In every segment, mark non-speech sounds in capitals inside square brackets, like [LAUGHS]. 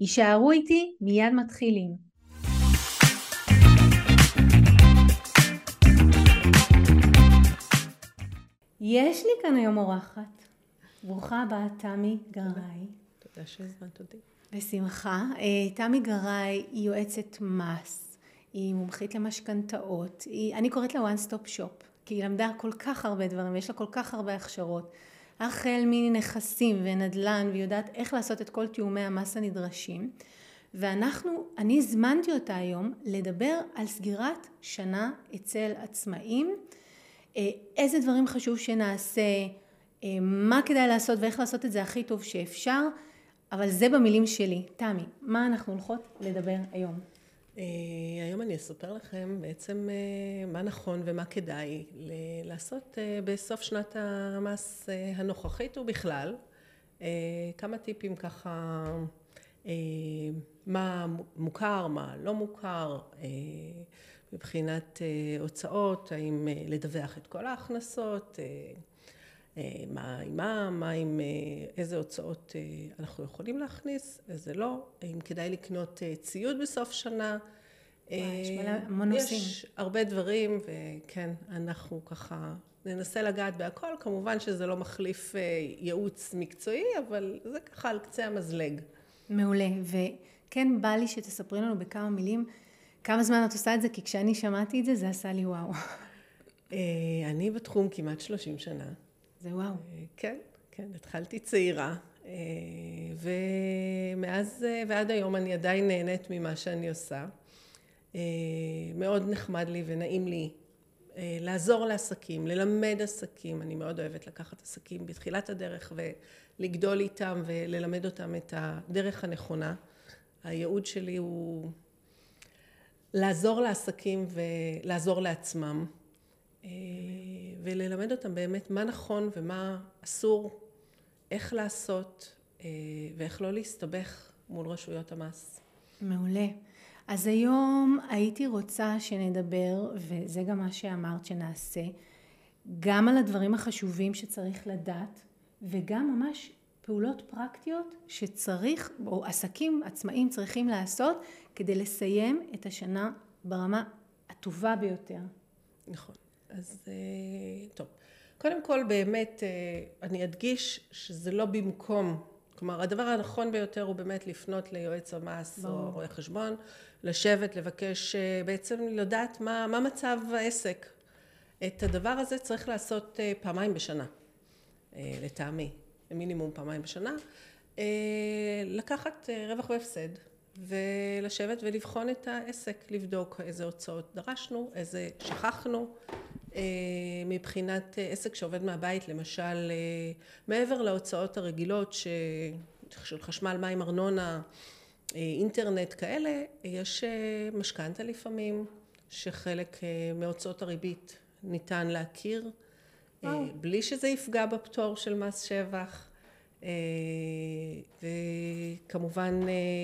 יישארו איתי, מיד מתחילים. יש לי כאן היום אורחת. ברוכה הבאה, תמי גראי. תודה שהזמנת אותי. בשמחה. אה, תמי גראי היא יועצת מס, היא מומחית למשכנתאות, אני קוראת לה one stop shop, כי היא למדה כל כך הרבה דברים ויש לה כל כך הרבה הכשרות. החל מנכסים ונדל"ן והיא יודעת איך לעשות את כל תיאומי המס הנדרשים ואנחנו, אני הזמנתי אותה היום לדבר על סגירת שנה אצל עצמאים, אה, איזה דברים חשוב שנעשה, אה, מה כדאי לעשות ואיך לעשות את זה הכי טוב שאפשר, אבל זה במילים שלי. תמי, מה אנחנו הולכות לדבר היום? אה, היום אני אספר לכם בעצם אה, מה נכון ומה כדאי לעשות אה, בסוף שנת המס הנוכחית ובכלל. כמה טיפים ככה, מה מוכר, מה לא מוכר, מבחינת הוצאות, האם לדווח את כל ההכנסות, מה עם מה, מה עם איזה הוצאות אנחנו יכולים להכניס, איזה לא, האם כדאי לקנות ציוד בסוף שנה. יש מלא המון נושאים. יש הרבה דברים, וכן, אנחנו ככה ננסה לגעת בהכל. כמובן שזה לא מחליף ייעוץ מקצועי, אבל זה ככה על קצה המזלג. מעולה, וכן בא לי שתספרי לנו בכמה מילים כמה זמן את עושה את זה, כי כשאני שמעתי את זה, זה עשה לי וואו. אני בתחום כמעט 30 שנה. זה וואו. כן, כן, התחלתי צעירה, ומאז ועד היום אני עדיין נהנית ממה שאני עושה. מאוד נחמד לי ונעים לי לעזור לעסקים, ללמד עסקים, אני מאוד אוהבת לקחת עסקים בתחילת הדרך ולגדול איתם וללמד אותם את הדרך הנכונה. הייעוד שלי הוא לעזור לעסקים ולעזור לעצמם וללמד אותם באמת מה נכון ומה אסור, איך לעשות ואיך לא להסתבך מול רשויות המס. מעולה. אז היום הייתי רוצה שנדבר, וזה גם מה שאמרת שנעשה, גם על הדברים החשובים שצריך לדעת, וגם ממש פעולות פרקטיות שצריך, או עסקים עצמאים צריכים לעשות, כדי לסיים את השנה ברמה הטובה ביותר. נכון. אז אה, טוב. קודם כל באמת אה, אני אדגיש שזה לא במקום כלומר הדבר הנכון ביותר הוא באמת לפנות ליועץ המס. או רואה חשבון, לשבת, לבקש אה, בעצם לדעת מה, מה מצב העסק. את הדבר הזה צריך לעשות פעמיים בשנה, לטעמי, מינימום פעמיים בשנה. לקחת רווח והפסד ולשבת ולבחון את העסק, לבדוק איזה הוצאות דרשנו, איזה שכחנו, מבחינת עסק שעובד מהבית למשל מעבר להוצאות הרגילות של חשמל מים ארנונה אינטרנט כאלה יש משכנתה לפעמים שחלק מהוצאות הריבית ניתן להכיר וואו. בלי שזה יפגע בפטור של מס שבח וכמובן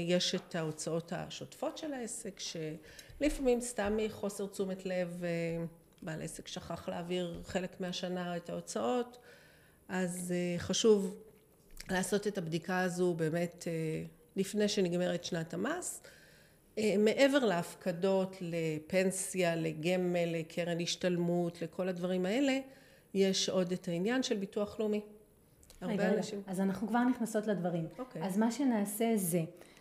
יש את ההוצאות השוטפות של העסק שלפעמים סתם מחוסר תשומת לב בעל עסק שכח להעביר חלק מהשנה את ההוצאות, אז אה, חשוב לעשות את הבדיקה הזו באמת אה, לפני שנגמרת שנת המס. אה, מעבר להפקדות לפנסיה, לגמל, לקרן השתלמות, לכל הדברים האלה, יש עוד את העניין של ביטוח לאומי. הרבה אנשים... אז אנחנו כבר נכנסות לדברים. אוקיי. אז מה שנעשה זה,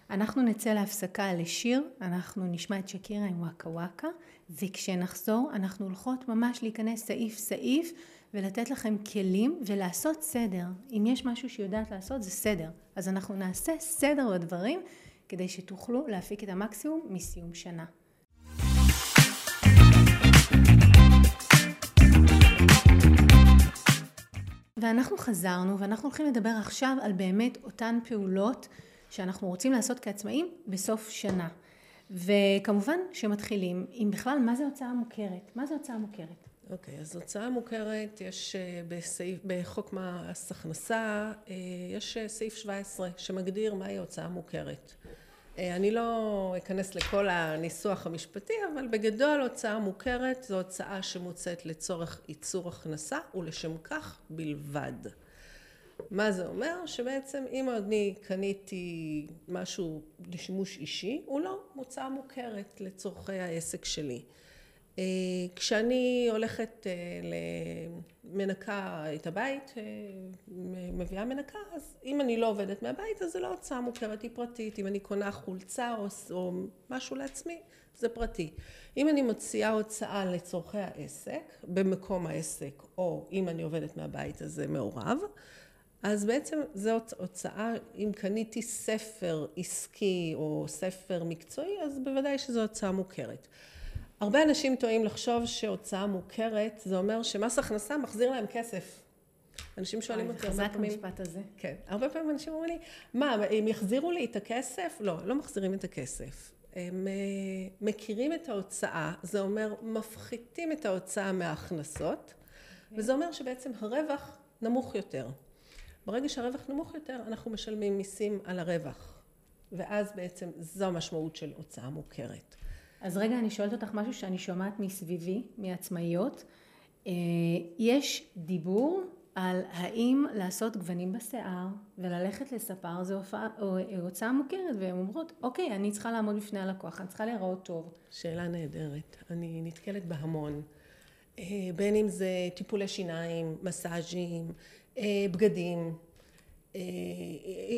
אנחנו נצא להפסקה לשיר, אנחנו נשמע את שקירה עם וואקה וואקה, וכשנחזור אנחנו הולכות ממש להיכנס סעיף סעיף ולתת לכם כלים ולעשות סדר. אם יש משהו שיודעת לעשות זה סדר. אז אנחנו נעשה סדר בדברים כדי שתוכלו להפיק את המקסימום מסיום שנה. ואנחנו חזרנו ואנחנו הולכים לדבר עכשיו על באמת אותן פעולות שאנחנו רוצים לעשות כעצמאים בסוף שנה. וכמובן שמתחילים עם בכלל מה זה הוצאה מוכרת, מה זה הוצאה מוכרת. אוקיי, okay, אז הוצאה מוכרת, יש אה, בסעיף, בחוק מס הכנסה, אה, יש אה, סעיף 17 שמגדיר מהי הוצאה מוכרת. אני לא אכנס לכל הניסוח המשפטי, אבל בגדול הוצאה מוכרת זו הוצאה שמוצאת לצורך ייצור הכנסה ולשם כך בלבד. מה זה אומר? שבעצם אם אני קניתי משהו לשימוש אישי, הוא לא מוצאה מוכרת לצורכי העסק שלי. אה, כשאני הולכת אה, למנקה את הבית, אה, מביאה מנקה, אז אם אני לא עובדת מהבית, אז זה לא הוצאה מוכרת, היא פרטית. אם אני קונה חולצה או, או משהו לעצמי, זה פרטי. אם אני מוציאה הוצאה לצורכי העסק, במקום העסק, או אם אני עובדת מהבית, אז זה מעורב. אז בעצם זו הוצאה, אם קניתי ספר עסקי או ספר מקצועי, אז בוודאי שזו הוצאה מוכרת. הרבה אנשים טועים לחשוב שהוצאה מוכרת, זה אומר שמס הכנסה מחזיר להם כסף. אנשים שואלים אותי הרבה פעמים... חזק המשפט הזה. כן. הרבה פעמים אנשים אומרים לי, מה, הם יחזירו לי את הכסף? לא, לא מחזירים את הכסף. הם אה, מכירים את ההוצאה, זה אומר מפחיתים את ההוצאה מההכנסות, okay. אוקיי. וזה אומר שבעצם הרווח נמוך יותר. ברגע שהרווח נמוך יותר, אנחנו משלמים מיסים על הרווח. ואז בעצם זו המשמעות של הוצאה מוכרת. אז רגע, אני שואלת אותך משהו שאני שומעת מסביבי, מעצמאיות. אה, יש דיבור על האם לעשות גוונים בשיער וללכת לספר זה הוצאה מוכרת והן אומרות אוקיי אני צריכה לעמוד בפני הלקוח אני צריכה להיראות טוב. שאלה נהדרת אני נתקלת בהמון אה, בין אם זה טיפולי שיניים מסאז'ים אה, בגדים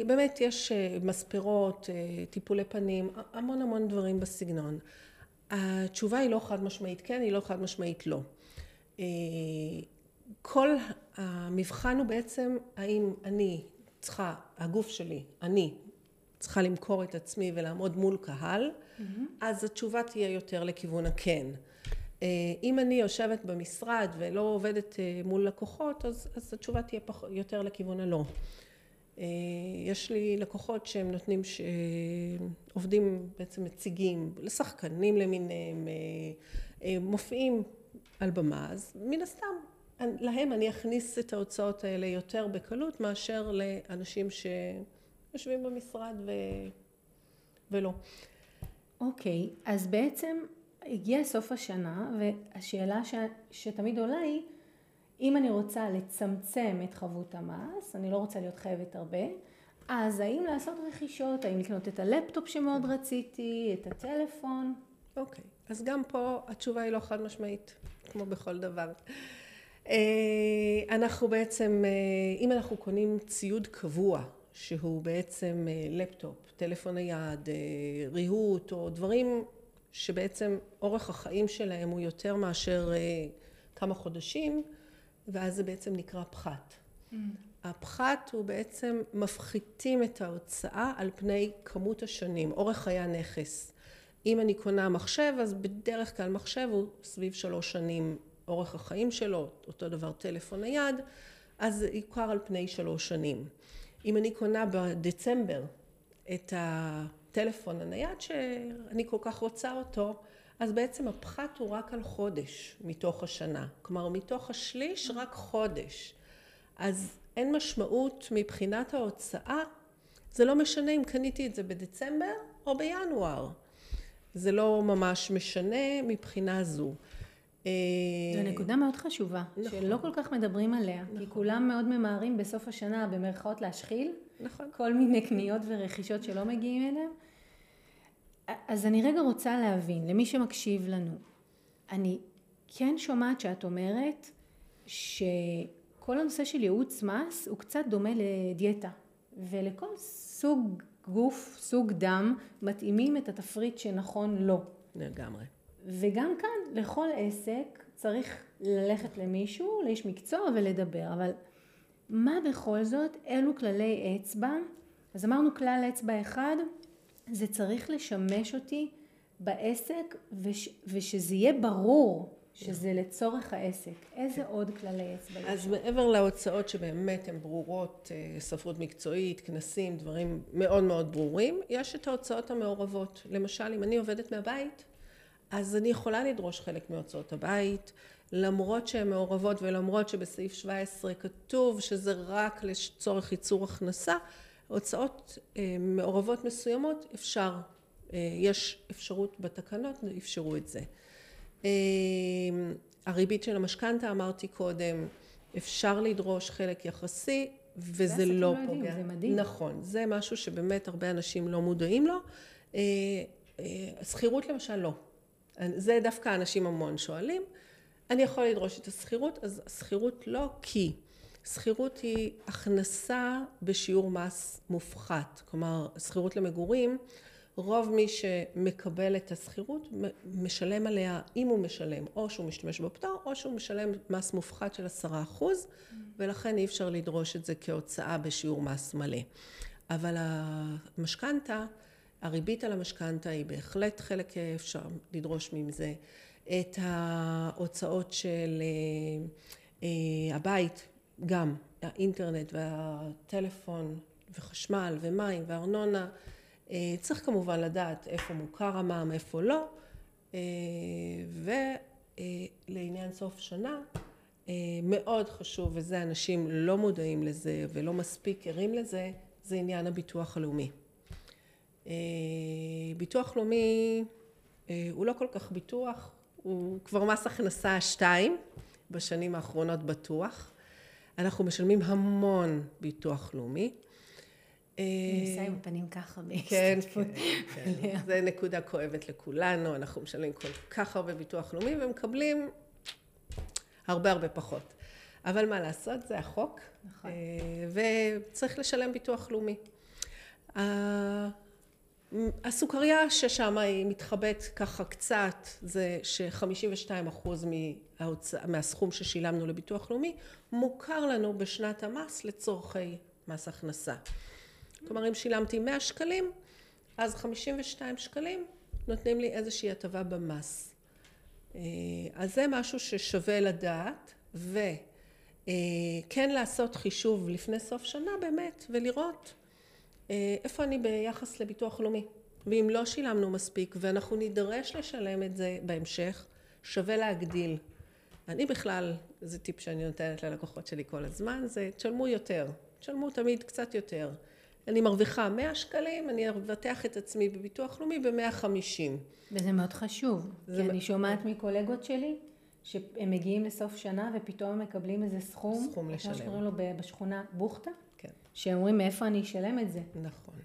באמת יש מספרות טיפולי פנים המון המון דברים בסגנון התשובה היא לא חד משמעית כן, היא לא חד משמעית לא. אה, כל המבחן הוא בעצם האם אני צריכה, הגוף שלי, אני צריכה למכור את עצמי ולעמוד מול קהל, mm-hmm. אז התשובה תהיה יותר לכיוון הכן. אה, אם אני יושבת במשרד ולא עובדת אה, מול לקוחות, אז, אז התשובה תהיה פח, יותר לכיוון הלא. אה, יש לי לקוחות שהם נותנים, שעובדים בעצם מציגים לשחקנים למיניהם, מופיעים על במה, אז מן הסתם להם אני אכניס את ההוצאות האלה יותר בקלות מאשר לאנשים שיושבים במשרד ו... ולא. אוקיי, okay, אז בעצם הגיע סוף השנה והשאלה ש... שתמיד עולה היא אם אני רוצה לצמצם את חבות המס, אני לא רוצה להיות חייבת הרבה, אז האם לעשות רכישות, האם לקנות את הלפטופ שמאוד רציתי, את הטלפון? אוקיי, okay. אז גם פה התשובה היא לא חד משמעית, כמו בכל דבר. אה, אנחנו בעצם, אה, אם אנחנו קונים ציוד קבוע, שהוא בעצם אה, לפטופ, טלפון נייד, ריהוט, או דברים שבעצם אורך החיים שלהם הוא יותר מאשר כמה חודשים, ואז זה בעצם נקרא פחת. Mm. הפחת הוא בעצם מפחיתים את ההוצאה על פני כמות השנים, אורך חיי הנכס. אם אני קונה מחשב, אז בדרך כלל מחשב הוא סביב שלוש שנים אורך החיים שלו, אותו דבר טלפון נייד, אז זה יוכר על פני שלוש שנים. אם אני קונה בדצמבר את הטלפון הנייד שאני כל כך רוצה אותו, אז בעצם הפחת הוא רק על חודש מתוך השנה. כלומר, מתוך השליש רק חודש. אז אין משמעות מבחינת ההוצאה, זה לא משנה אם קניתי את זה בדצמבר או בינואר. זה לא ממש משנה מבחינה זו. זו נקודה מאוד חשובה, נכון. שלא כל כך מדברים עליה, נכון. כי כולם מאוד ממהרים בסוף השנה במרכאות להשחיל, נכון. כל מיני קניות ורכישות שלא מגיעים אליהם, אז אני רגע רוצה להבין, למי שמקשיב לנו, אני כן שומעת שאת אומרת שכל הנושא של ייעוץ מס הוא קצת דומה לדיאטה, ולכל סוג גוף, סוג דם, מתאימים את התפריט שנכון לו. לגמרי. וגם כאן, לכל עסק צריך ללכת למישהו, לאיש מקצוע ולדבר, אבל מה בכל זאת, אלו כללי אצבע? אז אמרנו כלל אצבע אחד, זה צריך לשמש אותי בעסק וש, ושזה יהיה ברור שזה לצורך העסק. איזה עוד כללי אצבע יש? אז מעבר להוצאות שבאמת הן ברורות, אה, ספרות מקצועית, כנסים, דברים מאוד מאוד ברורים, יש את ההוצאות המעורבות. למשל, אם אני עובדת מהבית, אז אני יכולה לדרוש חלק מהוצאות הבית, למרות שהן מעורבות ולמרות שבסעיף 17 כתוב שזה רק לצורך ייצור הכנסה, הוצאות אה, מעורבות מסוימות אפשר, אה, יש אפשרות בתקנות, אפשרו את זה. אה, הריבית של המשכנתה אמרתי קודם, אפשר לדרוש חלק יחסי וזה לא לא פוגע. יודעים, זה מדהים. נכון, זה משהו שבאמת הרבה אנשים לא מודעים לו. שכירות למשל לא. זה דווקא אנשים המון שואלים. אני יכול לדרוש את השכירות, אז השכירות לא כי שכירות היא הכנסה בשיעור מס מופחת, כלומר שכירות למגורים, רוב מי שמקבל את השכירות משלם עליה, אם הוא משלם, או שהוא משתמש בפטור, או שהוא משלם מס מופחת של עשרה אחוז, ולכן אי אפשר לדרוש את זה כהוצאה בשיעור מס מלא. אבל המשכנתה, הריבית על המשכנתה היא בהחלט חלק אפשר לדרוש מזה. את ההוצאות של אה, אה, הבית, גם האינטרנט והטלפון וחשמל ומים וארנונה. אה, צריך כמובן לדעת איפה מוכר המע"מ, איפה לא. ולעניין סוף שנה, מאוד חשוב, וזה אנשים לא מודעים לזה ולא מספיק ערים לזה, זה עניין הביטוח הלאומי. ביטוח לאומי הוא לא כל כך ביטוח, הוא כבר מס הכנסה שתיים, בשנים האחרונות בטוח. אנחנו משלמים המון ביטוח לאומי. אני עושה עם הפנים ככה כן, כן, [LAUGHS] כן. זה נקודה כואבת לכולנו, אנחנו משלמים כל כך הרבה ביטוח לאומי ומקבלים הרבה הרבה פחות. אבל מה לעשות, זה החוק, נכון. אה, וצריך לשלם ביטוח לאומי. הסוכריה ששם היא מתחבאת ככה קצת, זה ש-52% מההוצא, מהסכום ששילמנו לביטוח לאומי מוכר לנו בשנת המס לצורכי מס הכנסה. כלומר אם שילמתי 100 שקלים, אז 52 שקלים נותנים לי איזושהי הטבה במס. אה, אז זה משהו ששווה לדעת וכן אה, לעשות חישוב לפני סוף שנה באמת ולראות איפה אני ביחס לביטוח לאומי? ואם לא שילמנו מספיק ואנחנו נידרש לשלם את זה בהמשך, שווה להגדיל. אני בכלל, זה טיפ שאני נותנת ללקוחות שלי כל הזמן, זה תשלמו יותר, תשלמו תמיד קצת יותר. אני מרוויחה 100 שקלים, אני אבטח את עצמי בביטוח לאומי ב-150. וזה מאוד חשוב, כי אני שומעת מקולגות שלי, שהם מגיעים לסוף שנה ופתאום מקבלים איזה סכום, סכום לשלם. כמו שקוראים לו בשכונה בוכטה. שאומרים מאיפה אני אשלם את זה. נכון.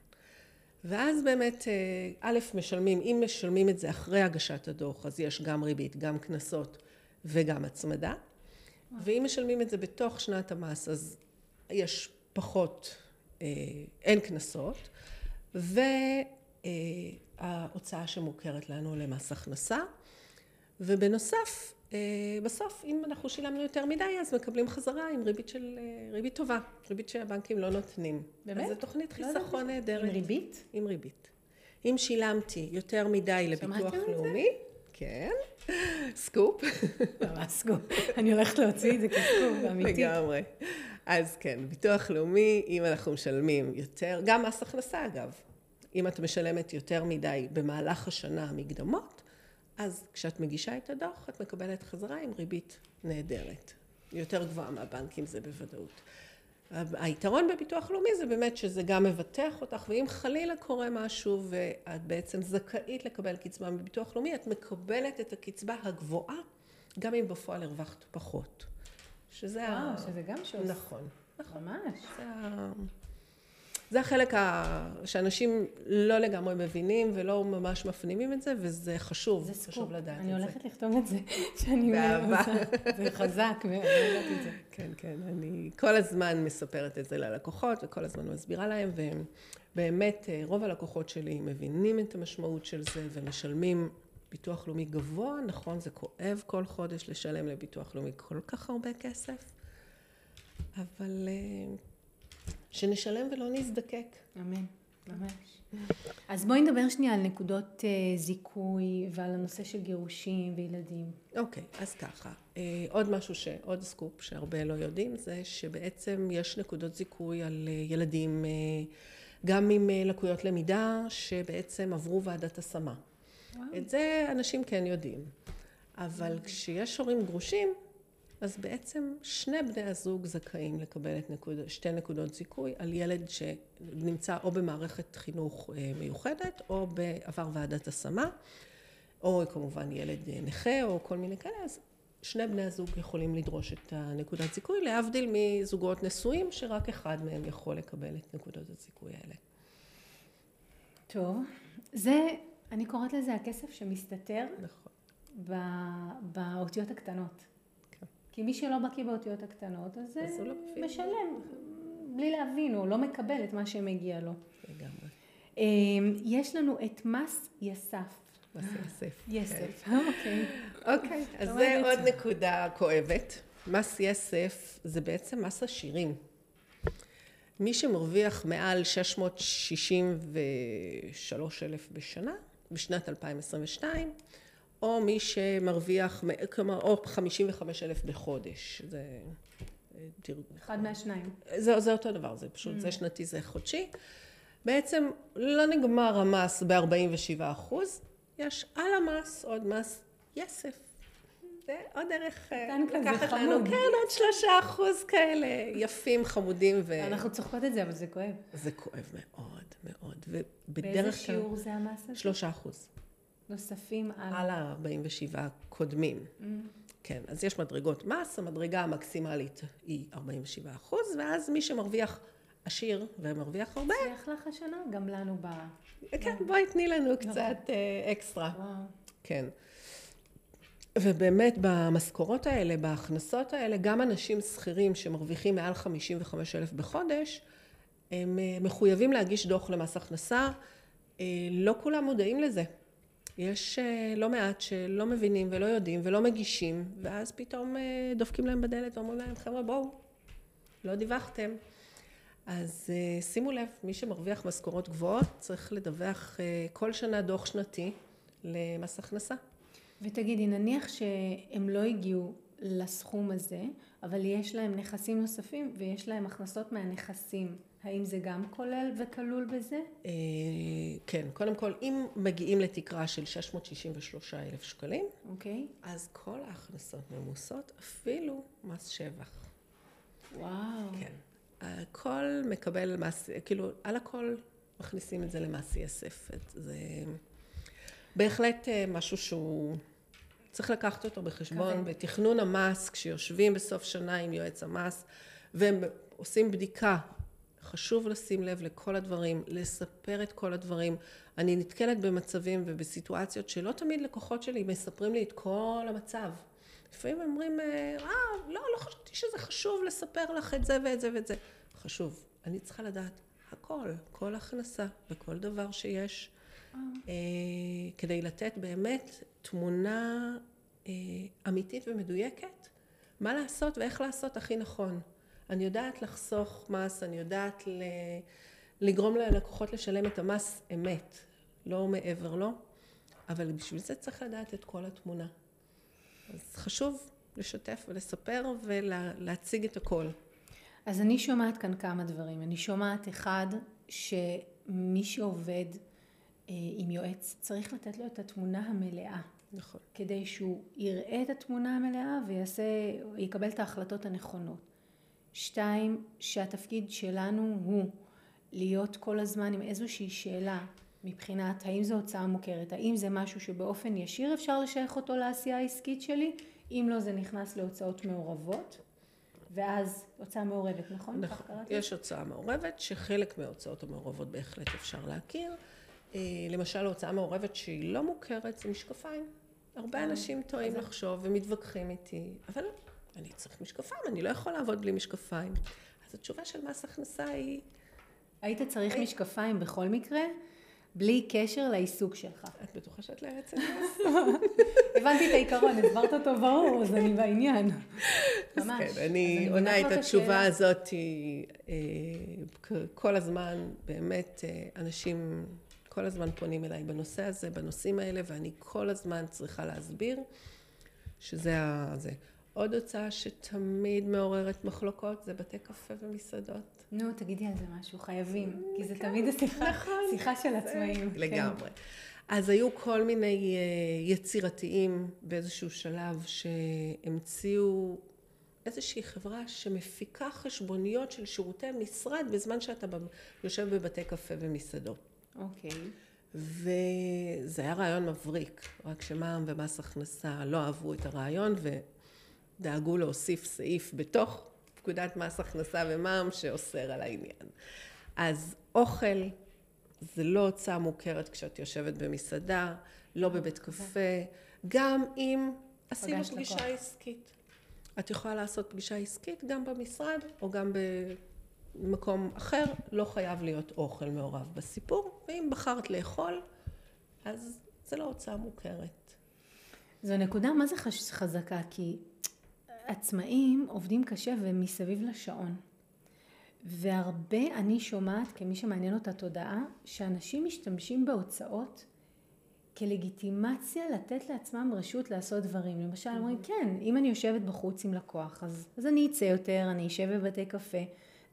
ואז באמת, אה, א', משלמים, אם משלמים את זה אחרי הגשת הדוח, אז יש גם ריבית, גם קנסות וגם הצמדה. ואם משלמים את זה בתוך שנת המס, אז יש פחות, אה, אין קנסות, וההוצאה שמוכרת לנו למס הכנסה. ובנוסף, אה, בסוף אם אנחנו שילמנו יותר מדי אז מקבלים חזרה עם ריבית של אה, ריבית טובה, ריבית שהבנקים לא נותנים. באמת? אז זו תוכנית לא חיסכון נהדרת. עם ריבית? עם ריבית. אם שילמתי יותר מדי לביטוח לאומי, כן, סקופ. ממש סקופ. אני הולכת להוציא את זה כסקופ, אמיתי. לגמרי. אז כן, ביטוח לאומי, אם אנחנו משלמים יותר, גם מס הכנסה אגב, אם את משלמת יותר מדי במהלך השנה מקדמות, אז כשאת מגישה את הדוח, את מקבלת חזרה עם ריבית נהדרת. יותר גבוהה מהבנקים זה בוודאות. היתרון בביטוח לאומי זה באמת שזה גם מבטח אותך, ואם חלילה קורה משהו ואת בעצם זכאית לקבל קצבה מביטוח לאומי, את מקבלת את הקצבה הגבוהה, גם אם בפועל הרווחת פחות. שזה וואו, ה... שזה גם שוס. נכון. נכון. ממש. זה ה... זה החלק ה... שאנשים לא לגמרי מבינים ולא ממש מפנימים את זה, וזה חשוב, זה סקופ. חשוב לדעת את זה. אני הולכת לכתוב את זה, [LAUGHS] שאני באהבה. זה חזק, ואני יודעת את זה. כן, כן, אני כל הזמן מספרת את זה ללקוחות, וכל הזמן מסבירה להם, ובאמת רוב הלקוחות שלי מבינים את המשמעות של זה, ומשלמים ביטוח לאומי גבוה, נכון, זה כואב כל חודש לשלם לביטוח לאומי כל כך הרבה כסף, אבל... שנשלם ולא נזדקק. אמן. ממש. אז בואי נדבר שנייה על נקודות אה, זיכוי ועל הנושא של גירושים וילדים. אוקיי, okay, אז ככה. אה, עוד משהו, ש... עוד סקופ שהרבה לא יודעים, זה שבעצם יש נקודות זיכוי על אה, ילדים גם עם לקויות למידה, שבעצם עברו ועדת השמה. וואו. את זה אנשים כן יודעים. אבל כשיש הורים גרושים, אז בעצם שני בני הזוג זכאים לקבל את נקוד, שתי נקודות זיכוי על ילד שנמצא או במערכת חינוך אה, מיוחדת או בעבר ועדת השמה, או כמובן ילד אה, נכה או כל מיני כאלה, אז שני בני הזוג יכולים לדרוש את הנקודת זיכוי, להבדיל מזוגות נשואים שרק אחד מהם יכול לקבל את נקודות הזיכוי האלה. טוב, זה, אני קוראת לזה הכסף שמסתתר נכון. באותיות הקטנות. כי מי שלא בקיא באותיות הקטנות, אז, אז הוא לא משלם בלי להבין, או לא מקבל את מה שמגיע לו. לגמרי. אמ, יש לנו את מס יסף. מס יסף. [GASPS] יסף, כן. אוקיי. אוקיי, אז זה עוד נקודה כואבת. מס יסף זה בעצם מס עשירים. מי שמרוויח מעל 663 אלף בשנה, בשנת 2022, או מי שמרוויח, כלומר, או 55 אלף בחודש. זה... אחד מהשניים. זה, זה אותו דבר, זה פשוט, mm. זה שנתי, זה חודשי. בעצם לא נגמר המס ב-47 אחוז, יש על המס עוד מס יסף. זה עוד דרך אה, לקחת לנו, כן, עוד שלושה אחוז כאלה יפים, חמודים. ו... אנחנו צוחקות את זה, אבל זה כואב. זה כואב מאוד, מאוד. ובדרך כלל... באיזה שיעור זה המס הזה? שלושה אחוז. נוספים על... על ה-47 קודמים. Mm. כן, אז יש מדרגות מס, המדרגה המקסימלית היא 47 אחוז, ואז מי שמרוויח עשיר ומרוויח הרבה... הצליח לך השנה? גם לנו ב... כן, בואי תני לנו נכון. קצת אה, אקסטרה. וואו. כן. ובאמת במשכורות האלה, בהכנסות האלה, גם אנשים שכירים שמרוויחים מעל 55 אלף בחודש, הם אה, מחויבים להגיש דוח למס הכנסה. אה, לא כולם מודעים לזה. יש אה, לא מעט שלא מבינים ולא יודעים ולא מגישים, ואז פתאום אה, דופקים להם בדלת ואומרים להם, חבר'ה בואו, לא דיווחתם. אז אה, שימו לב, מי שמרוויח משכורות גבוהות צריך לדווח כל שנה דוח שנתי למס הכנסה. ותגידי, נניח שהם לא הגיעו לסכום הזה, אבל יש להם נכסים נוספים ויש להם הכנסות מהנכסים. האם זה גם כולל וכלול בזה? אה, כן, קודם כל, אם מגיעים לתקרה של 663 אלף שקלים, אוקיי. אז כל ההכנסות ממוסות, אפילו מס שבח. וואו. כן. הכל מקבל מס, כאילו, על הכל מכניסים את זה למס יסף. זה בהחלט אה, משהו שהוא... צריך לקחת אותו בחשבון כבד. בתכנון המס, כשיושבים בסוף שנה עם יועץ המס, והם עושים בדיקה חשוב לשים לב לכל הדברים, לספר את כל הדברים. אני נתקלת במצבים ובסיטואציות שלא תמיד לקוחות שלי מספרים לי את כל המצב. לפעמים אומרים, אה, לא, לא חשבתי שזה חשוב לספר לך את זה ואת זה ואת זה. חשוב. אני צריכה לדעת הכל, כל הכנסה וכל דבר שיש, אה, כדי לתת באמת תמונה אה, אמיתית ומדויקת, מה לעשות ואיך לעשות הכי נכון. אני יודעת לחסוך מס, אני יודעת ל... לגרום ללקוחות לשלם את המס אמת, לא מעבר לו, אבל בשביל זה צריך לדעת את כל התמונה. אז חשוב לשתף ולספר ולהציג את הכל. אז אני שומעת כאן כמה דברים. אני שומעת אחד, שמי שעובד אה, עם יועץ צריך לתת לו את התמונה המלאה. נכון. כדי שהוא יראה את התמונה המלאה ויעשה, יקבל את ההחלטות הנכונות. שתיים, שהתפקיד שלנו הוא להיות כל הזמן עם איזושהי שאלה מבחינת האם זו הוצאה מוכרת, האם זה משהו שבאופן ישיר אפשר לשייך אותו לעשייה העסקית שלי, אם לא זה נכנס להוצאות מעורבות, ואז הוצאה מעורבת, נכון? נכון, יש הוצאה מעורבת שחלק מההוצאות המעורבות בהחלט אפשר להכיר. אה, למשל הוצאה מעורבת שהיא לא מוכרת זה משקפיים. הרבה אה, אנשים טועים לחשוב ומתווכחים איתי, אבל אני צריך משקפיים, אני לא יכול לעבוד בלי משקפיים. אז התשובה של מס הכנסה היא... היית צריך משקפיים בכל מקרה, בלי קשר לעיסוק שלך. את בטוחה מתקשרת ליועצת מס. [LAUGHS] הבנתי את העיקרון, הסברת אותו ברור, אז אני בעניין. אז ממש. כן, אני עונה את התשובה. הזאת אה, כ- כל הזמן, באמת, אה, אנשים כל הזמן פונים אליי בנושא הזה, בנושאים האלה, ואני כל הזמן צריכה להסביר שזה ה... זה. עוד הוצאה שתמיד מעוררת מחלוקות זה בתי קפה ומסעדות. נו, תגידי על זה משהו, חייבים. כי זה תמיד השיחה, שיחה של עצמאים. כן. לגמרי. אז היו כל מיני אה, יצירתיים באיזשהו שלב שהמציאו איזושהי חברה שמפיקה חשבוניות של שירותי משרד בזמן שאתה יושב בבתי קפה ומסעדות. אוקיי. וזה היה רעיון מבריק, רק שמע"מ ומס הכנסה לא אהבו את הרעיון ודאגו להוסיף סעיף בתוך פקודת מס הכנסה ומע"מ שאוסר על העניין. אז אוכל זה לא הוצאה מוכרת כשאת יושבת במסעדה, לא בבית קפה, גם אם עשינו פגישה לקוח. עסקית. את יכולה לעשות פגישה עסקית גם במשרד או גם במקום אחר, לא חייב להיות אוכל מעורב בסיפור, ואם בחרת לאכול, אז זה לא הוצאה מוכרת. זו נקודה מה זה חזקה, כי עצמאים עובדים קשה ומסביב לשעון. והרבה אני שומעת, כמי שמעניין אותה תודעה, שאנשים משתמשים בהוצאות כלגיטימציה לתת לעצמם רשות לעשות דברים. למשל, אומרים, כן, אם אני יושבת בחוץ עם לקוח, אז, אז אני אצא יותר, אני אשב בבתי קפה,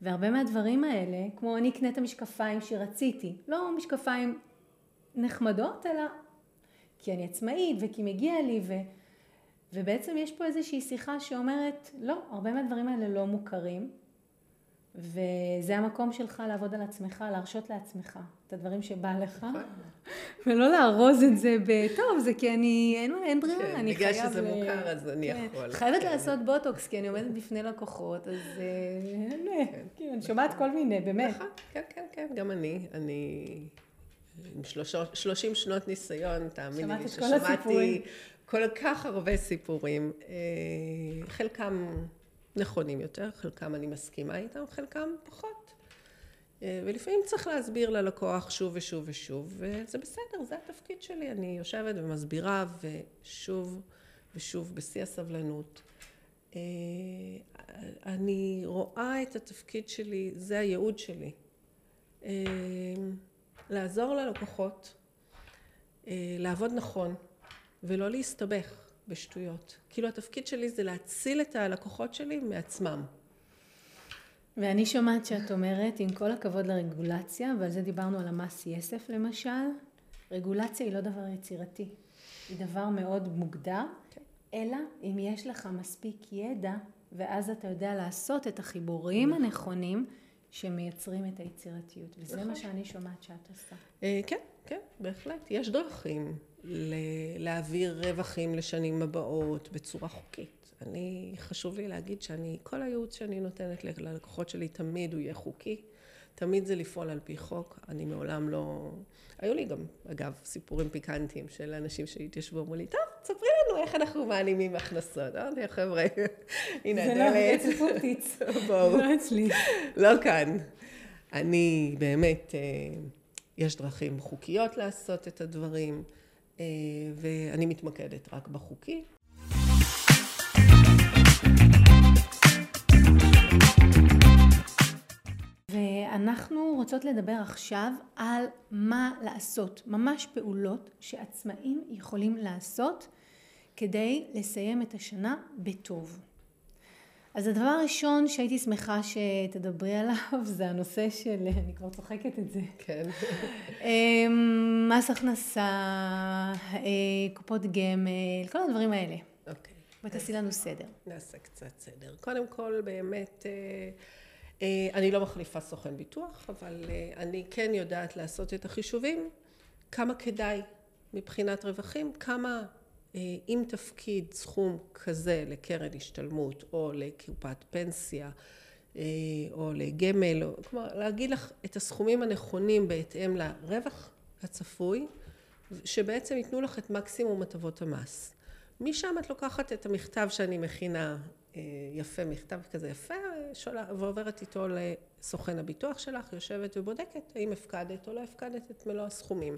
והרבה מהדברים האלה, כמו אני אקנה את המשקפיים שרציתי, לא משקפיים נחמדות, אלא כי אני עצמאית וכי מגיע לי, ו... ובעצם יש פה איזושהי שיחה שאומרת, לא, הרבה מהדברים האלה לא מוכרים, וזה המקום שלך לעבוד על עצמך, להרשות לעצמך את הדברים שבא לך, ולא לארוז את זה ב... טוב, זה כי אני, אין, אין ברירה, כן, אני בגלל חייב... שזה ל- מוכר, אז אני כן. יכול. חייבת כן. לעשות בוטוקס, כי אני עומדת בפני לקוחות, אז אה, אין, כאילו, אני שומעת כל מיני, באמת. נכון, כן, כן, כן, גם אני. אני עם שלושה- 30 שנות ניסיון, תאמיני לי ששמעתי. כל כך הרבה סיפורים. אה, חלקם נכונים יותר, חלקם אני מסכימה איתם, חלקם פחות. אה, ולפעמים צריך להסביר ללקוח שוב ושוב ושוב, וזה בסדר, זה התפקיד שלי. אני יושבת ומסבירה, ושוב ושוב בשיא הסבלנות. אה, אני רואה את התפקיד שלי, זה הייעוד שלי. לעזור ללקוחות, אה, לעבוד נכון, ולא להסתבך בשטויות. כאילו התפקיד שלי זה להציל את הלקוחות שלי מעצמם. ואני שומעת שאת אומרת, עם כל הכבוד לרגולציה, ועל זה דיברנו על המס יסף למשל, רגולציה היא לא דבר יצירתי, היא דבר מאוד מוגדר, כן. אלא אם יש לך מספיק ידע, ואז אתה יודע לעשות את החיבורים הנכונים שמייצרים את היצירתיות, וזה נכון. מה שאני שומעת שאת עושה. אה, כן, כן, בהחלט. יש דרכים ל- להעביר רווחים לשנים הבאות בצורה חוקית. אני, חשוב לי להגיד שאני, כל הייעוץ שאני נותנת ללקוחות שלי תמיד הוא יהיה חוקי. תמיד זה לפעול על פי חוק. אני מעולם לא... היו לי גם, אגב, סיפורים פיקנטיים של אנשים שהתיישבו, אמרו לי, טוב, ספרי לנו איך אנחנו מעלימים הכנסות. אמרתי, חבר'ה, הנה זה לא הדלת. פופטיץ, [LAUGHS] בואו. לא אצלי. לא כאן. אני באמת, אה, יש דרכים חוקיות לעשות את הדברים, אה, ואני מתמקדת רק בחוקי. ואנחנו רוצות לדבר עכשיו על מה לעשות, ממש פעולות שעצמאים יכולים לעשות כדי לסיים את השנה בטוב. אז הדבר הראשון שהייתי שמחה שתדברי עליו [LAUGHS] זה הנושא של, אני כבר צוחקת את זה, כן. אמ, מס הכנסה, אה, קופות גמל, כל הדברים האלה. אוקיי. בואי תעשי לנו סדר. נעשה קצת סדר. קודם כל, באמת, אה, אני לא מחליפה סוכן ביטוח, אבל אה, אני כן יודעת לעשות את החישובים, כמה כדאי מבחינת רווחים, כמה אה, אם תפקיד סכום כזה לקרן השתלמות או לקופת פנסיה אה, או לגמל, או, כלומר להגיד לך את הסכומים הנכונים בהתאם לרווח הצפוי, שבעצם ייתנו לך את מקסימום הטבות המס. משם את לוקחת את המכתב שאני מכינה, אה, יפה, מכתב כזה יפה, שולה, ועוברת איתו לסוכן הביטוח שלך, יושבת ובודקת האם הפקדת או לא הפקדת את מלוא הסכומים.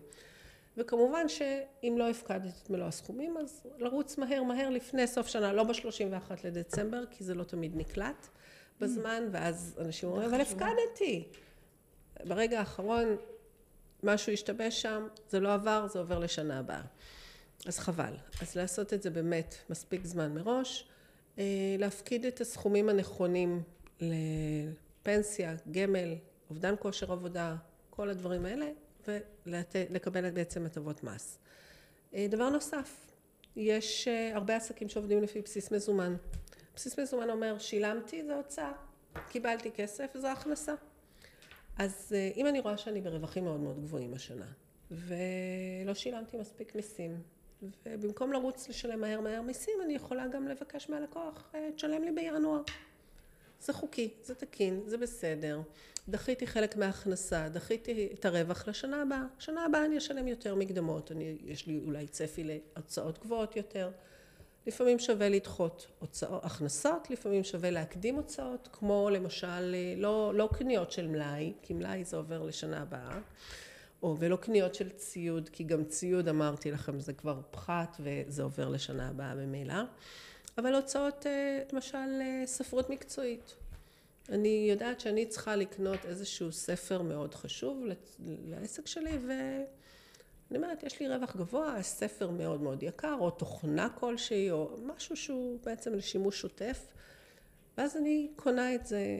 וכמובן שאם לא הפקדת את מלוא הסכומים, אז לרוץ מהר מהר לפני סוף שנה, לא ב-31 לדצמבר, כי זה לא תמיד נקלט בזמן, ואז אנשים אומרים, אבל הפקדתי. ברגע האחרון משהו השתבש שם, זה לא עבר, זה עובר לשנה הבאה. אז חבל. אז לעשות את זה באמת מספיק זמן מראש, אה, להפקיד את הסכומים הנכונים לפנסיה, גמל, אובדן כושר עבודה, כל הדברים האלה, ולקבל בעצם הטבות מס. אה, דבר נוסף, יש אה, הרבה עסקים שעובדים לפי בסיס מזומן. בסיס מזומן אומר, שילמתי, זה הוצאה, קיבלתי כסף, זו הכנסה. אז אם אני רואה שאני ברווחים מאוד מאוד גבוהים השנה, ולא שילמתי מספיק מיסים, ובמקום לרוץ לשלם מהר מהר מיסים, אני יכולה גם לבקש מהלקוח, אה, תשלם לי בינואר. זה חוקי, זה תקין, זה בסדר. דחיתי חלק מההכנסה, דחיתי את הרווח לשנה הבאה. שנה הבאה אני אשלם יותר מקדמות, אני, יש לי אולי צפי להוצאות גבוהות יותר. לפעמים שווה לדחות הוצאות, הכנסות, לפעמים שווה להקדים הוצאות, כמו למשל אה, לא, לא קניות של מלאי, כי מלאי זה עובר לשנה הבאה. או ולא קניות של ציוד, כי גם ציוד אמרתי לכם זה כבר פחת וזה עובר לשנה הבאה ממילא, אבל הוצאות אה, למשל אה, ספרות מקצועית. אני יודעת שאני צריכה לקנות איזשהו ספר מאוד חשוב לעסק שלי ואני אומרת יש לי רווח גבוה, ספר מאוד מאוד יקר או תוכנה כלשהי או משהו שהוא בעצם לשימוש שוטף ואז אני קונה את זה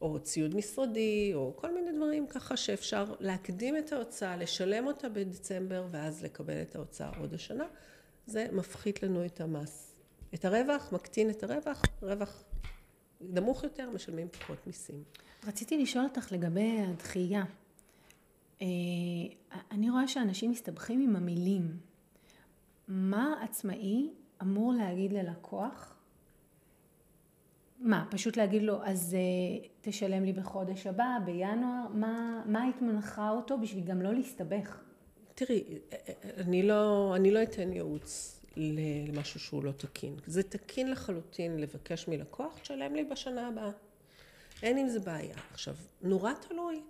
או ציוד משרדי, או כל מיני דברים ככה שאפשר להקדים את ההוצאה, לשלם אותה בדצמבר, ואז לקבל את ההוצאה עוד השנה. זה מפחית לנו את המס. את הרווח, מקטין את הרווח, רווח נמוך יותר, משלמים פחות מיסים. רציתי לשאול אותך לגבי הדחייה. אה, אני רואה שאנשים מסתבכים עם המילים. מה עצמאי אמור להגיד ללקוח מה, פשוט להגיד לו, אז uh, תשלם לי בחודש הבא, בינואר? מה, מה היית מנחה אותו בשביל גם לא להסתבך? תראי, אני לא, אני לא אתן ייעוץ למשהו שהוא לא תקין. זה תקין לחלוטין לבקש מלקוח, תשלם לי בשנה הבאה. אין עם זה בעיה. עכשיו, נורא תלוי.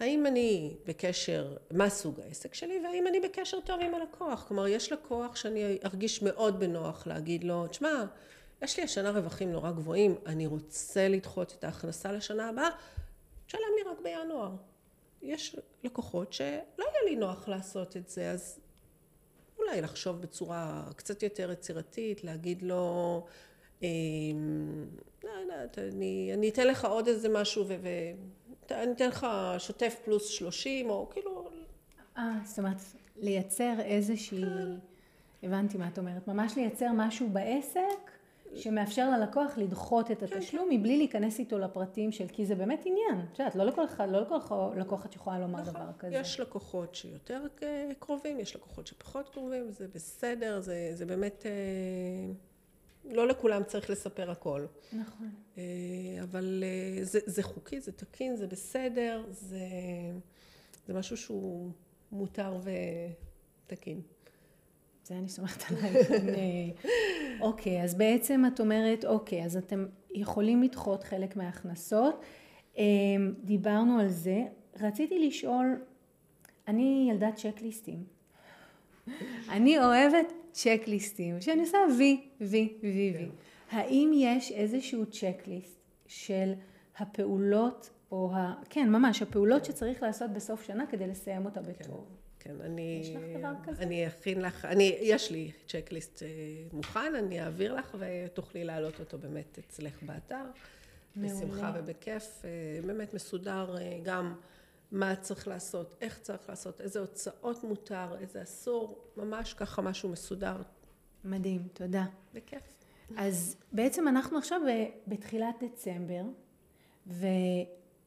האם אני בקשר, מה סוג העסק שלי, והאם אני בקשר טוב עם הלקוח. כלומר, יש לקוח שאני ארגיש מאוד בנוח להגיד לו, תשמע, יש לי השנה רווחים נורא גבוהים, אני רוצה לדחות את ההכנסה לשנה הבאה, תשלם לי רק בינואר. יש לקוחות שלא יהיה לי נוח לעשות את זה, אז אולי לחשוב בצורה קצת יותר יצירתית, להגיד לו, אה, לא יודעת, אני, אני אתן לך עוד איזה משהו ואני אתן לך שוטף פלוס שלושים, או כאילו... אה, זאת אומרת, לייצר איזושהי... הבנתי מה את אומרת. ממש לייצר משהו בעסק שמאפשר ללקוח לדחות את כן, התשלום כן. מבלי להיכנס איתו לפרטים של, כי זה באמת עניין. את יודעת, לא לכל אחד, לא לכל לקוח את יכולה לומר נכון, דבר כזה. יש לקוחות שיותר קרובים, יש לקוחות שפחות קרובים, זה בסדר, זה, זה באמת, אה, לא לכולם צריך לספר הכל. נכון. אה, אבל אה, זה, זה חוקי, זה תקין, זה בסדר, זה, זה משהו שהוא מותר ותקין. זה אני סומכת עלייך. אוקיי, אז בעצם את אומרת, אוקיי, אז אתם יכולים לדחות חלק מההכנסות. אמ, דיברנו על זה. רציתי לשאול, אני ילדת צ'קליסטים. אני אוהבת צ'קליסטים, שאני עושה וי, וי, וי, וי. האם יש איזשהו צ'קליסט של הפעולות, או ה... כן, ממש, הפעולות שצריך לעשות בסוף שנה כדי לסיים אותה בטוב? כן, אני... יש לך דבר כזה? אני אכין לך, אני, יש לי צ'קליסט אה, מוכן, אני אעביר לך ותוכלי להעלות אותו באמת אצלך באתר. מעולה. בשמחה ובכיף, אה, באמת מסודר אה, גם מה צריך לעשות, איך צריך לעשות, איזה הוצאות מותר, איזה אסור, ממש ככה משהו מסודר. מדהים, תודה. בכיף. אז בעצם אנחנו עכשיו בתחילת דצמבר,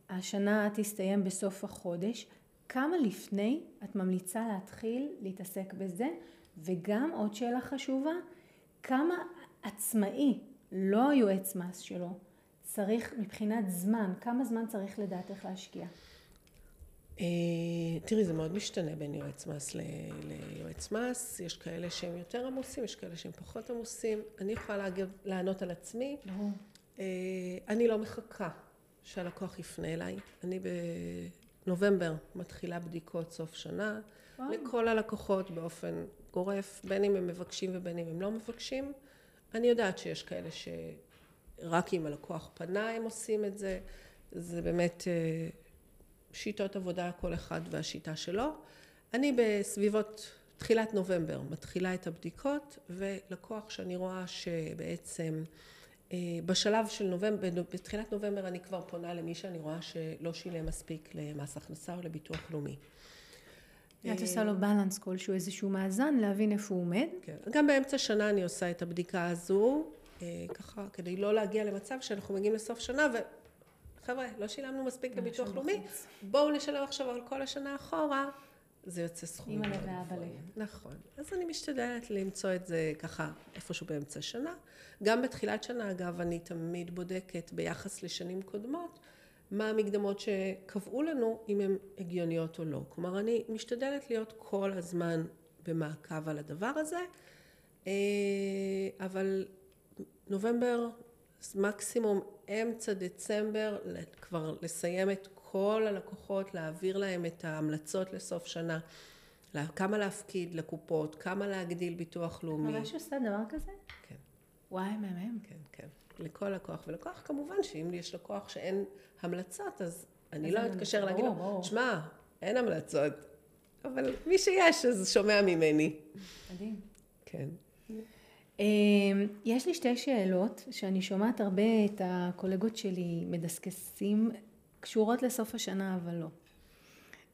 והשנה תסתיים בסוף החודש. כמה לפני את ממליצה להתחיל להתעסק בזה? וגם עוד שאלה חשובה, כמה עצמאי, לא היועץ מס שלו, צריך מבחינת זמן, כמה זמן צריך לדעתך להשקיע? אה, תראי, זה מאוד משתנה בין יועץ מס ליועץ מס, יש כאלה שהם יותר עמוסים, יש כאלה שהם פחות עמוסים. אני יכולה לענות על עצמי. אה, אני לא מחכה שהלקוח יפנה אליי. אני נובמבר מתחילה בדיקות סוף שנה, וואו. לכל הלקוחות באופן גורף, בין אם הם מבקשים ובין אם הם לא מבקשים. אני יודעת שיש כאלה שרק אם הלקוח פנה הם עושים את זה. זה באמת אה, שיטות עבודה כל אחד והשיטה שלו. אני בסביבות תחילת נובמבר מתחילה את הבדיקות ולקוח שאני רואה שבעצם בשלב של נובמבר, בתחילת נובמבר אני כבר פונה למי שאני רואה שלא שילם מספיק למס הכנסה או לביטוח לאומי. את עושה לו בלנס כלשהו, איזשהו מאזן, להבין איפה הוא עומד. כן. גם באמצע שנה אני עושה את הבדיקה הזו, אה, ככה, כדי לא להגיע למצב שאנחנו מגיעים לסוף שנה וחבר'ה, לא שילמנו מספיק לביטוח לאומי. בואו נשלם עכשיו על כל השנה אחורה, זה יוצא סכום ואבא'לה. גבוה. נכון. אז אני משתדלת למצוא את זה ככה איפשהו באמצע שנה. גם בתחילת שנה, אגב, אני תמיד בודקת ביחס לשנים קודמות, מה המקדמות שקבעו לנו, אם הן הגיוניות או לא. כלומר, אני משתדלת להיות כל הזמן במעקב על הדבר הזה, אה, אבל נובמבר, מקסימום אמצע דצמבר, כבר לסיים את כל הלקוחות, להעביר להם את ההמלצות לסוף שנה, כמה להפקיד לקופות, כמה להגדיל ביטוח לאומי. ממש עושה דבר כזה? כן. וואי, מהמם. כן, כן. לכל לקוח ולקוח, כמובן שאם יש לקוח שאין המלצות, אז אני לא אין אתקשר להגיד לו. שמע, אין המלצות, אבל מי שיש, אז שומע ממני. מדהים. כן. אמ, יש לי שתי שאלות שאני שומעת הרבה את הקולגות שלי מדסקסים, קשורות לסוף השנה אבל לא.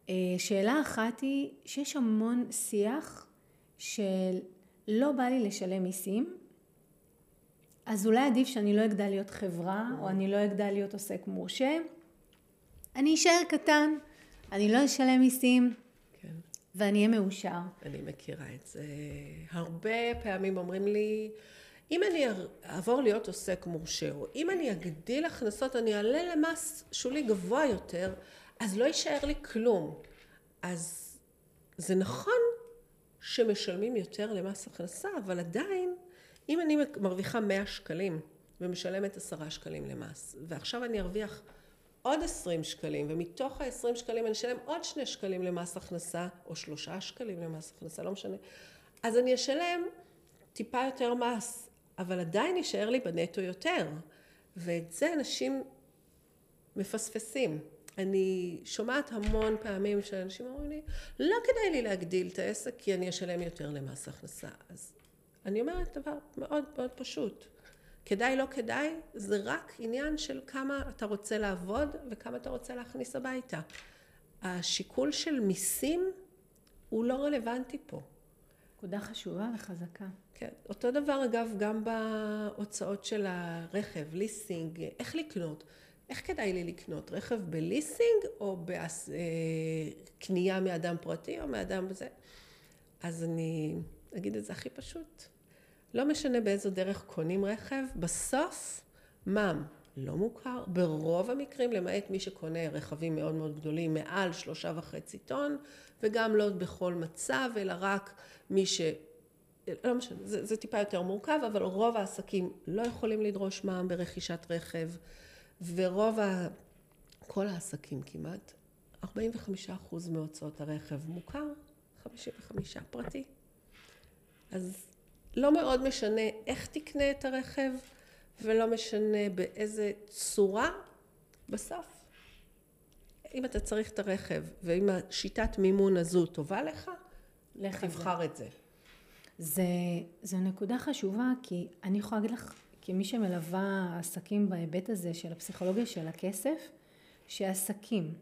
אה, שאלה אחת היא שיש המון שיח של לא בא לי לשלם מיסים, אז אולי עדיף שאני לא אגדל להיות חברה או אני לא אגדל להיות עוסק מורשה, אני אשאר קטן, אני לא אשלם מיסים כן. ואני אהיה מאושר. אני מכירה את זה. הרבה פעמים אומרים לי, אם אני אעבור להיות עוסק מורשה, או אם אני אגדיל הכנסות, אני אעלה למס שולי גבוה יותר, אז לא יישאר לי כלום. אז זה נכון שמשלמים יותר למס הכנסה, אבל עדיין, אם אני מרוויחה 100 שקלים ומשלמת 10 שקלים למס, ועכשיו אני ארוויח עוד 20 שקלים, ומתוך ה-20 שקלים אני אשלם עוד 2 שקלים למס הכנסה, או 3 שקלים למס הכנסה, לא משנה. אז אני אשלם טיפה יותר מס, אבל עדיין יישאר לי בנטו יותר. ואת זה אנשים מפספסים. אני שומעת המון פעמים שאנשים אומרים לי, לא כדאי לי להגדיל את העסק כי אני אשלם יותר למס הכנסה. אז אני אומרת דבר מאוד מאוד פשוט. כדאי, לא כדאי, זה רק עניין של כמה אתה רוצה לעבוד וכמה אתה רוצה להכניס הביתה. השיקול של מיסים הוא לא רלוונטי פה. נקודה חשובה וחזקה. כן. אותו דבר אגב גם בהוצאות של הרכב, ליסינג, איך לקנות. איך כדאי לי לקנות? רכב בליסינג או בקנייה מאדם פרטי או מאדם בזה? אז אני אגיד את זה הכי פשוט. לא משנה באיזו דרך קונים רכב, בסוף מע"מ לא מוכר, ברוב המקרים, למעט מי שקונה רכבים מאוד מאוד גדולים, מעל שלושה וחצי טון, וגם לא בכל מצב, אלא רק מי ש... לא משנה, זה, זה טיפה יותר מורכב, אבל רוב העסקים לא יכולים לדרוש מע"מ ברכישת רכב, ורוב ה... כל העסקים כמעט, 45% מהוצאות הרכב מוכר, 55 פרטי. אז לא מאוד משנה איך תקנה את הרכב, ולא משנה באיזה צורה, בסוף. אם אתה צריך את הרכב, ואם השיטת מימון הזו טובה לך, לך זה. תבחר את זה. זה, זו נקודה חשובה, כי אני יכולה להגיד לך, כמי שמלווה עסקים בהיבט הזה של הפסיכולוגיה של הכסף, שעסקים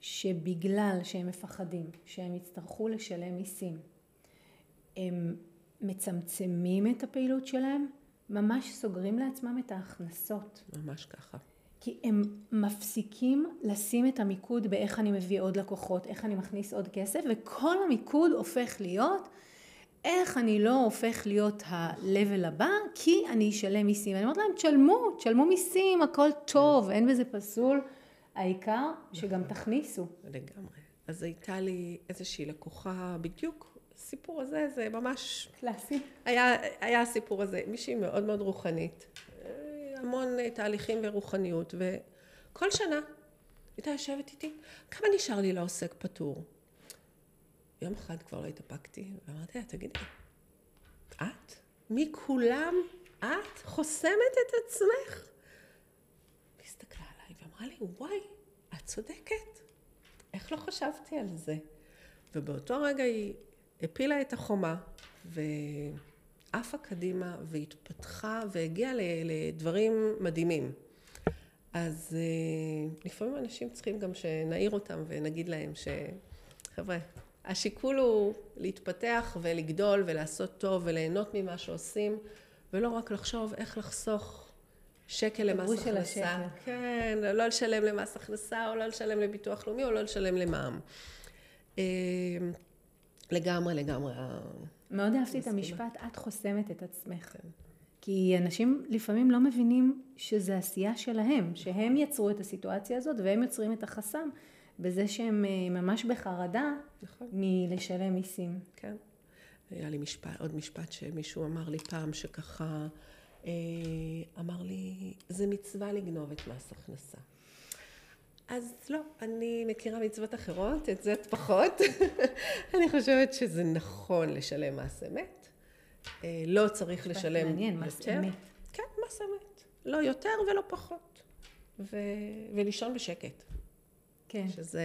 שבגלל שהם מפחדים שהם יצטרכו לשלם מיסים, הם מצמצמים את הפעילות שלהם, ממש סוגרים לעצמם את ההכנסות. ממש ככה. כי הם מפסיקים לשים את המיקוד באיך אני מביא עוד לקוחות, איך אני מכניס עוד כסף, וכל המיקוד הופך להיות איך אני לא הופך להיות ה-level הבא, כי אני אשלם מיסים. אני אומרת להם, תשלמו, תשלמו מיסים, הכל טוב, אין בזה פסול. העיקר שגם תכניסו. לגמרי. אז הייתה לי איזושהי לקוחה בדיוק, הסיפור הזה, זה ממש קלאסי. היה, היה הסיפור הזה, מישהי מאוד מאוד רוחנית, המון אה, תהליכים ורוחניות, וכל שנה הייתה יושבת איתי, כמה נשאר לי לעוסק פטור? יום אחד כבר לא התאפקתי, ואמרתי לה, תגידי, את? מכולם את חוסמת את עצמך? היא הסתכלה עליי ואמרה לי, וואי, את צודקת. איך לא חשבתי על זה? ובאותו רגע היא הפילה את החומה ועפה קדימה והתפתחה והגיעה לדברים מדהימים. אז אה, לפעמים אנשים צריכים גם שנעיר אותם ונגיד להם שחבר'ה, השיקול הוא להתפתח ולגדול ולעשות טוב וליהנות ממה שעושים ולא רק לחשוב איך לחסוך שקל למס הכנסה. כן, לא לשלם למס הכנסה או לא לשלם לביטוח לאומי או לא לשלם למע"מ. לגמרי, לגמרי. מאוד אהבתי את המשפט, את חוסמת את עצמך. כן. כי אנשים לפעמים לא מבינים שזה עשייה שלהם, שהם יצרו את הסיטואציה הזאת והם יוצרים את החסם בזה שהם אה, ממש בחרדה נכון. מלשלם מיסים. כן. היה לי משפט, עוד משפט שמישהו אמר לי פעם שככה, אה, אמר לי, זה מצווה לגנוב את מס הכנסה. אז לא, אני מכירה מצוות אחרות, את זה פחות. [LAUGHS] אני חושבת שזה נכון לשלם מס אמת. אה, לא צריך לשלם מעניין, יותר. מס אמת. כן, מס אמת. לא יותר ולא פחות. ו... ולישון בשקט. כן. שזה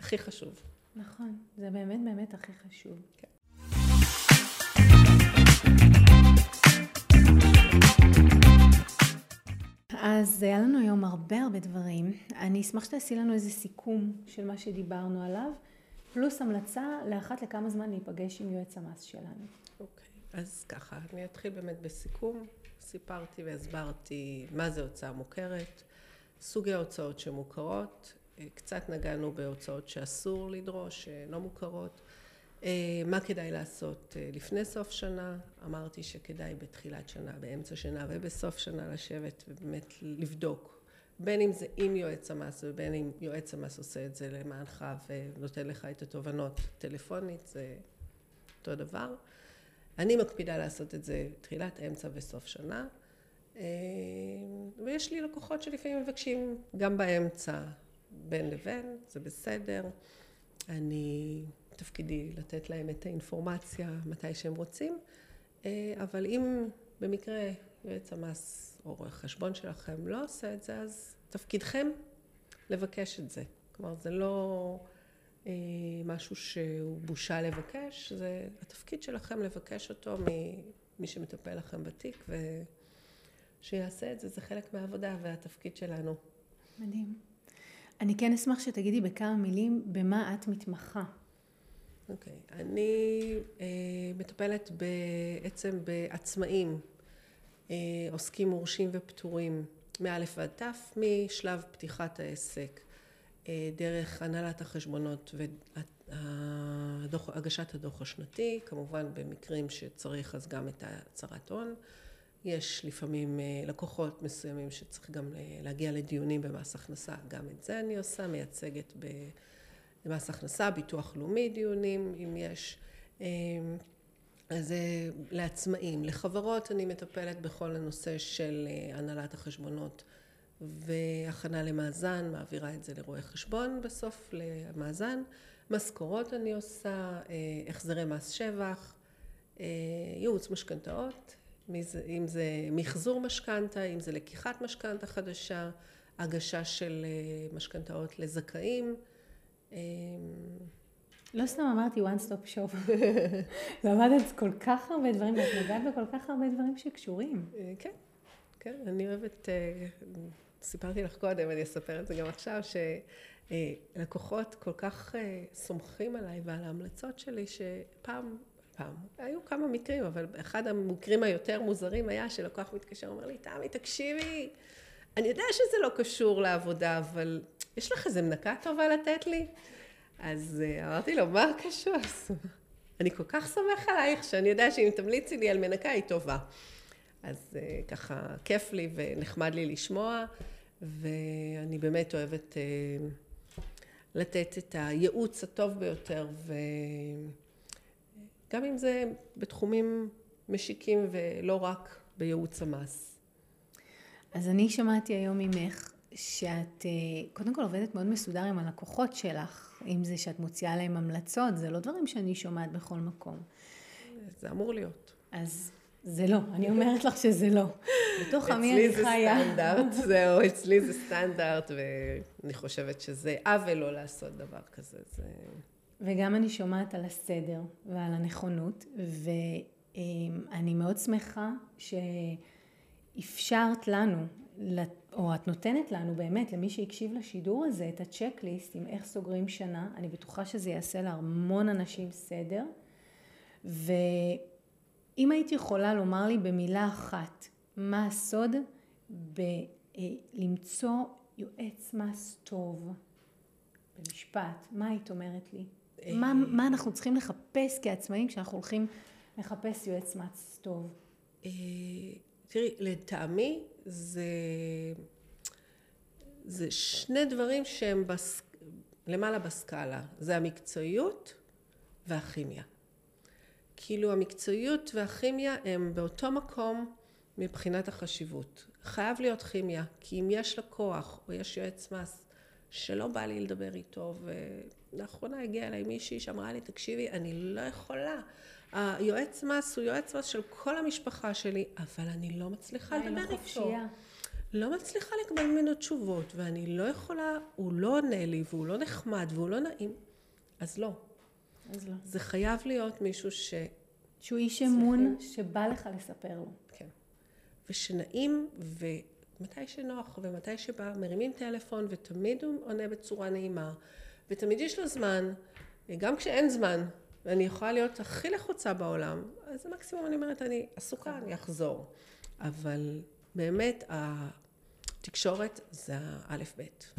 הכי חשוב. נכון, זה באמת באמת הכי חשוב. כן. אז היה לנו היום הרבה הרבה דברים. אני אשמח שתעשי לנו איזה סיכום של מה שדיברנו עליו, פלוס המלצה לאחת לכמה זמן להיפגש עם יועץ המס שלנו. אוקיי, okay. אז ככה, אני אתחיל באמת בסיכום. סיפרתי והסברתי מה זה הוצאה מוכרת, סוגי הוצאות שמוכרות, קצת נגענו בהוצאות שאסור לדרוש, לא מוכרות. אה, מה כדאי לעשות אה, לפני סוף שנה? אמרתי שכדאי בתחילת שנה, באמצע שנה ובסוף שנה לשבת ובאמת לבדוק בין אם זה עם יועץ המס ובין אם יועץ המס עושה את זה למענך ונותן לך את התובנות טלפונית, זה אותו דבר. אני מקפידה לעשות את זה תחילת, אמצע וסוף שנה. אה, ויש לי לקוחות שלפעמים מבקשים גם באמצע בין לבין, זה בסדר. אני תפקידי לתת להם את האינפורמציה מתי שהם רוצים, אה, אבל אם במקרה יועץ המס או רואה חשבון שלכם לא עושה את זה, אז תפקידכם לבקש את זה. כלומר, זה לא אה, משהו שהוא בושה לבקש, זה התפקיד שלכם לבקש אותו ממי שמטפל לכם בתיק, ושיעשה את זה, זה חלק מהעבודה והתפקיד שלנו. מדהים. אני כן אשמח שתגידי בכמה מילים במה את מתמחה. אוקיי. Okay. אני אה, מטפלת בעצם בעצמאים, אה, עוסקים מורשים ופטורים, מא' ועד ת', משלב פתיחת העסק, אה, דרך הנהלת החשבונות והגשת הדוח השנתי, כמובן במקרים שצריך אז גם את הצהרת הון. יש לפעמים אה, לקוחות מסוימים שצריך גם אה, להגיע לדיונים במס הכנסה, גם את זה אני עושה, מייצגת במס הכנסה, ביטוח לאומי דיונים, אם יש. אה, אז לעצמאים, לחברות אני מטפלת בכל הנושא של הנהלת החשבונות והכנה למאזן, מעבירה את זה לרואה חשבון בסוף למאזן. משכורות אני עושה, החזרי מס שבח, ייעוץ משכנתאות, אם זה מחזור משכנתה, אם זה לקיחת משכנתה חדשה, הגשה של אה, משכנתאות לזכאים. לא סתם אמרתי one stop shop, [LAUGHS] למדת כל כך הרבה דברים, ואת נוגעת בכל כך הרבה דברים שקשורים. אה, כן, כן, אני אוהבת, אה, סיפרתי לך קודם, אני אספר את זה גם עכשיו, שלקוחות כל כך סומכים עליי ועל ההמלצות שלי, שפעם פעם. היו כמה מקרים, אבל אחד המקרים היותר מוזרים היה שלקוח מתקשר, אומר לי, תמי, תקשיבי, אני יודע שזה לא קשור לעבודה, אבל יש לך איזה מנקה טובה לתת לי? אז אה, אמרתי לו, מה קשור? אני כל כך סומך עלייך, שאני יודע שאם תמליצי לי על מנקה, היא טובה. אז אה, ככה, כיף לי ונחמד לי לשמוע, ואני באמת אוהבת אה, לתת את הייעוץ הטוב ביותר, ו... גם אם זה בתחומים משיקים ולא רק בייעוץ המס. אז אני שמעתי היום ממך שאת אה, קודם כל עובדת מאוד מסודר עם הלקוחות שלך, אם זה שאת מוציאה להם המלצות, זה לא דברים שאני שומעת בכל מקום. זה אמור להיות. אז זה לא, אני אומרת לך שזה לא. בתוך עמי אני חיה. אצלי זה סטנדרט, זהו, אצלי זה סטנדרט, ואני חושבת שזה עוול לא לעשות דבר כזה. זה... וגם אני שומעת על הסדר ועל הנכונות, ואני מאוד שמחה שאפשרת לנו, או את נותנת לנו באמת, למי שהקשיב לשידור הזה, את הצ'קליסט עם איך סוגרים שנה. אני בטוחה שזה יעשה להמון אנשים סדר. ואם היית יכולה לומר לי במילה אחת, מה הסוד בלמצוא יועץ מס טוב במשפט, מה היית אומרת לי? מה, מה אנחנו צריכים לחפש כעצמאים כשאנחנו הולכים לחפש יועץ מס טוב? אה, תראי, לטעמי זה, זה שני דברים שהם בס, למעלה בסקאלה. זה המקצועיות והכימיה. כאילו המקצועיות והכימיה הם באותו מקום מבחינת החשיבות. חייב להיות כימיה, כי אם יש לקוח או יש יועץ מס שלא בא לי לדבר איתו, ולאחרונה הגיעה אליי מישהי שאמרה לי, תקשיבי, אני לא יכולה. היועץ מס הוא יועץ מס של כל המשפחה שלי, אבל אני לא מצליחה לדבר איתו. לא מצליחה לקבל ממנו תשובות, ואני לא יכולה, הוא לא עונה לי, והוא לא נחמד, והוא לא נעים, אז לא. אז לא. זה חייב להיות מישהו ש... שהוא איש אמון שבא לך לספר לו. כן. ושנעים, ומתי שנוח ומתי שבא, מרימים טלפון, ותמיד הוא עונה בצורה נעימה, ותמיד יש לו זמן, גם כשאין זמן, ואני יכולה להיות הכי לחוצה בעולם, אז מקסימום אני אומרת, אני עסוקה, אני אחזור. אבל באמת, התקשורת זה האלף-בית.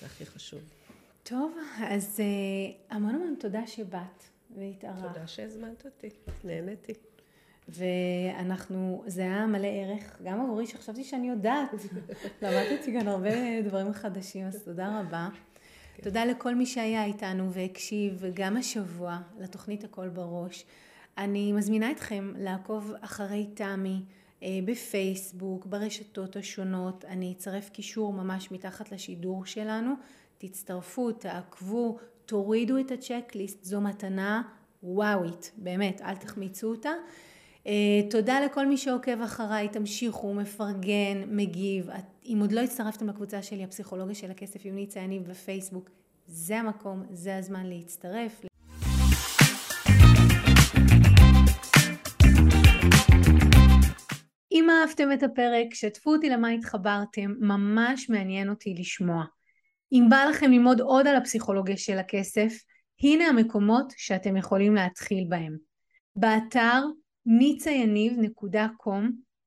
זה הכי חשוב. טוב, אז uh, המון המון תודה שבאת והתארחת. תודה שהזמנת אותי, נהניתי. ואנחנו, זה היה מלא ערך, גם עבורי שחשבתי שאני יודעת. [LAUGHS] למדתי כאן הרבה דברים חדשים, אז תודה רבה. כן. תודה לכל מי שהיה איתנו והקשיב גם השבוע לתוכנית הכל בראש. אני מזמינה אתכם לעקוב אחרי תמי אה, בפייסבוק, ברשתות השונות. אני אצרף קישור ממש מתחת לשידור שלנו. תצטרפו, תעקבו, תורידו את הצ'קליסט, זו מתנה וואווית, באמת, אל תחמיצו אותה. Uh, תודה לכל מי שעוקב אחריי, תמשיכו, מפרגן, מגיב. אם עוד לא הצטרפתם לקבוצה שלי, הפסיכולוגיה של הכסף עם ניצה יניב בפייסבוק, זה המקום, זה הזמן להצטרף. אם אהבתם את הפרק, שתפו אותי למה התחברתם, ממש מעניין אותי לשמוע. אם בא לכם ללמוד עוד על הפסיכולוגיה של הכסף, הנה המקומות שאתם יכולים להתחיל בהם. באתר nicayaniv.com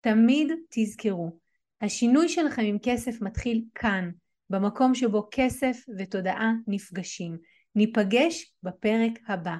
תמיד תזכרו, השינוי שלכם עם כסף מתחיל כאן, במקום שבו כסף ותודעה נפגשים. ניפגש בפרק הבא.